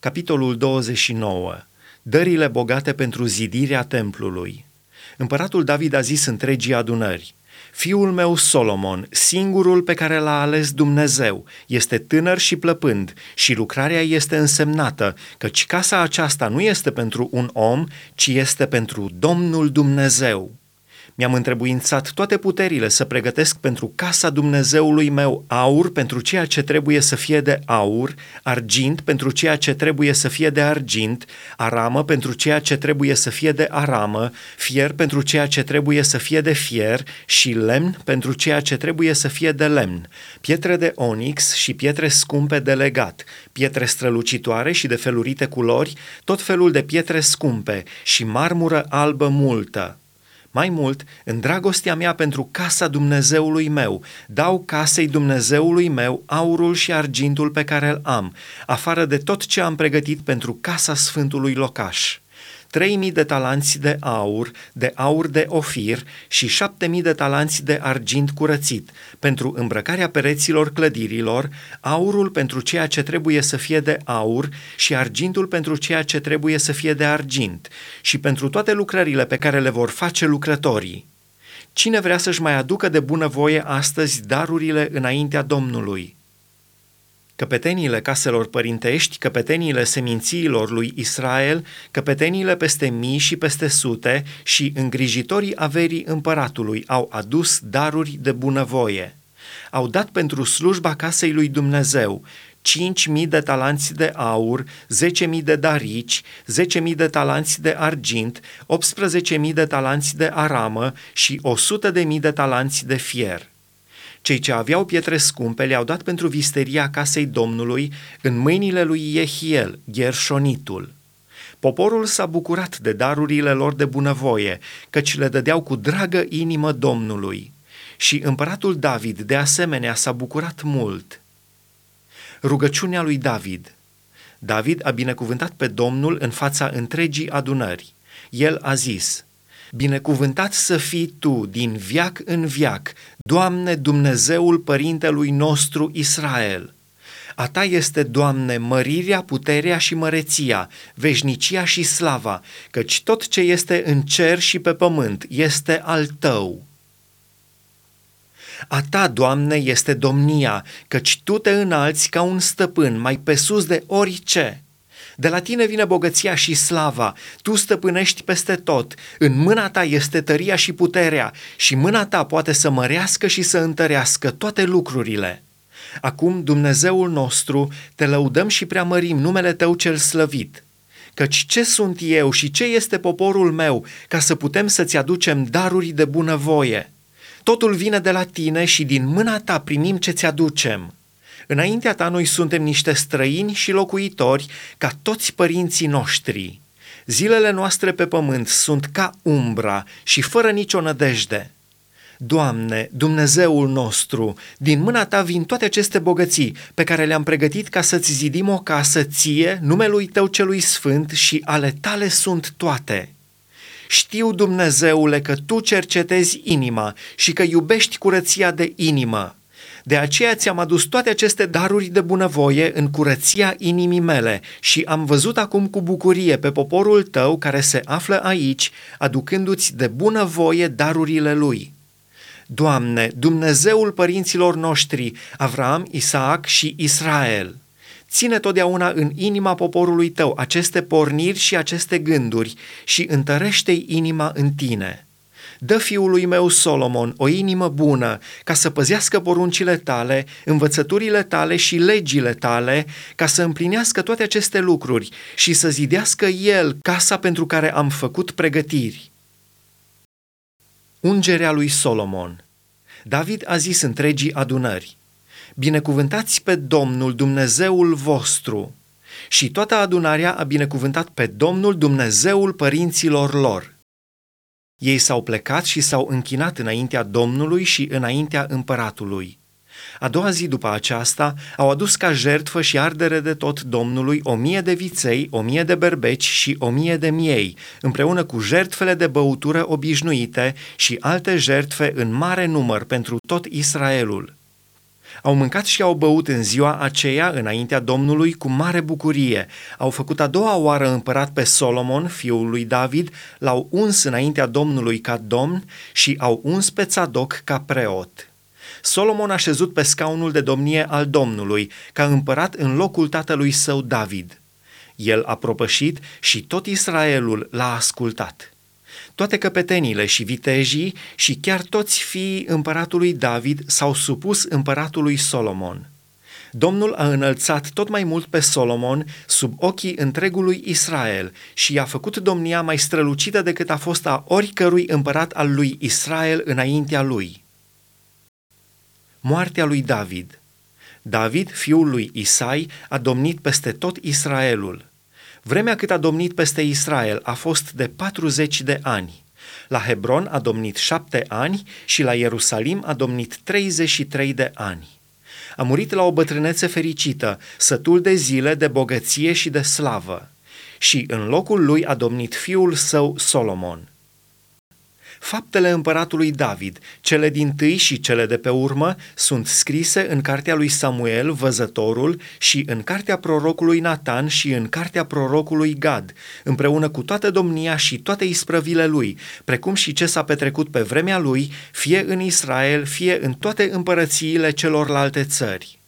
Capitolul 29. Dările bogate pentru zidirea templului. Împăratul David a zis întregii adunări, Fiul meu Solomon, singurul pe care l-a ales Dumnezeu, este tânăr și plăpând și lucrarea este însemnată, căci casa aceasta nu este pentru un om, ci este pentru Domnul Dumnezeu. Mi-am întrebuințat toate puterile să pregătesc pentru casa Dumnezeului meu aur pentru ceea ce trebuie să fie de aur, argint pentru ceea ce trebuie să fie de argint, aramă pentru ceea ce trebuie să fie de aramă, fier pentru ceea ce trebuie să fie de fier și lemn pentru ceea ce trebuie să fie de lemn, pietre de onix și pietre scumpe de legat, pietre strălucitoare și de felurite culori, tot felul de pietre scumpe și marmură albă multă mai mult, în dragostea mea pentru casa Dumnezeului meu, dau casei Dumnezeului meu aurul și argintul pe care îl am, afară de tot ce am pregătit pentru casa Sfântului Locaș. 3.000 de talanți de aur, de aur de ofir și 7.000 de talanți de argint curățit, pentru îmbrăcarea pereților clădirilor, aurul pentru ceea ce trebuie să fie de aur și argintul pentru ceea ce trebuie să fie de argint, și pentru toate lucrările pe care le vor face lucrătorii. Cine vrea să-și mai aducă de bunăvoie astăzi darurile înaintea Domnului? Căpeteniile caselor părintești, căpeteniile semințiilor lui Israel, căpeteniile peste mii și peste sute și îngrijitorii averii împăratului au adus daruri de bunăvoie. Au dat pentru slujba casei lui Dumnezeu 5.000 de talanți de aur, 10.000 de darici, 10.000 de talanți de argint, 18.000 de talanți de aramă și 100.000 de talanți de fier. Cei ce aveau pietre scumpe le-au dat pentru visteria casei Domnului în mâinile lui Jehiel, Gershonitul. Poporul s-a bucurat de darurile lor de bunăvoie, căci le dădeau cu dragă inimă Domnului. Și împăratul David, de asemenea, s-a bucurat mult. Rugăciunea lui David David a binecuvântat pe Domnul în fața întregii adunări. El a zis – Binecuvântat să fii Tu din viac în viac, Doamne Dumnezeul Părintelui nostru Israel. A Ta este, Doamne, mărirea, puterea și măreția, veșnicia și slava, căci tot ce este în cer și pe pământ este al Tău. A Ta, Doamne, este domnia, căci Tu te înalți ca un stăpân mai pe sus de orice. De la tine vine bogăția și slava, tu stăpânești peste tot, în mâna ta este tăria și puterea și mâna ta poate să mărească și să întărească toate lucrurile. Acum, Dumnezeul nostru, te lăudăm și preamărim numele tău cel slăvit. Căci ce sunt eu și ce este poporul meu ca să putem să-ți aducem daruri de bunăvoie? Totul vine de la tine și din mâna ta primim ce-ți aducem. Înaintea ta noi suntem niște străini și locuitori ca toți părinții noștri. Zilele noastre pe pământ sunt ca umbra și fără nicio nădejde. Doamne, Dumnezeul nostru, din mâna Ta vin toate aceste bogății pe care le-am pregătit ca să-ți zidim o casă ție, numelui Tău celui sfânt și ale Tale sunt toate. Știu, Dumnezeule, că Tu cercetezi inima și că iubești curăția de inimă. De aceea ți-am adus toate aceste daruri de bunăvoie în curăția inimii mele și am văzut acum cu bucurie pe poporul tău care se află aici, aducându-ți de bunăvoie darurile lui. Doamne, Dumnezeul părinților noștri, Avram, Isaac și Israel, ține totdeauna în inima poporului tău aceste porniri și aceste gânduri și întărește-i inima în tine Dă fiului meu Solomon o inimă bună ca să păzească poruncile tale, învățăturile tale și legile tale, ca să împlinească toate aceste lucruri și să zidească el casa pentru care am făcut pregătiri. Ungerea lui Solomon David a zis întregii adunări, Binecuvântați pe Domnul Dumnezeul vostru! Și toată adunarea a binecuvântat pe Domnul Dumnezeul părinților lor. Ei s-au plecat și s-au închinat înaintea Domnului și înaintea împăratului. A doua zi după aceasta au adus ca jertfă și ardere de tot Domnului o mie de viței, o mie de berbeci și o mie de miei, împreună cu jertfele de băutură obișnuite și alte jertfe în mare număr pentru tot Israelul. Au mâncat și au băut în ziua aceea înaintea Domnului cu mare bucurie. Au făcut a doua oară împărat pe Solomon, fiul lui David, l-au uns înaintea Domnului ca domn și au uns pe Tzadok ca preot. Solomon a șezut pe scaunul de domnie al Domnului, ca împărat în locul tatălui său David. El a propășit și tot Israelul l-a ascultat. Toate căpetenile și vitejii și chiar toți fiii împăratului David s-au supus împăratului Solomon. Domnul a înălțat tot mai mult pe Solomon sub ochii întregului Israel și i-a făcut domnia mai strălucită decât a fost a oricărui împărat al lui Israel înaintea lui. Moartea lui David David, fiul lui Isai, a domnit peste tot Israelul. Vremea cât a domnit peste Israel a fost de 40 de ani. La Hebron a domnit șapte ani și la Ierusalim a domnit 33 de ani. A murit la o bătrânețe fericită, sătul de zile, de bogăție și de slavă. Și în locul lui a domnit fiul său Solomon. Faptele împăratului David, cele din tâi și cele de pe urmă, sunt scrise în cartea lui Samuel, văzătorul, și în cartea prorocului Natan și în cartea prorocului Gad, împreună cu toată domnia și toate isprăvile lui, precum și ce s-a petrecut pe vremea lui, fie în Israel, fie în toate împărățiile celorlalte țări.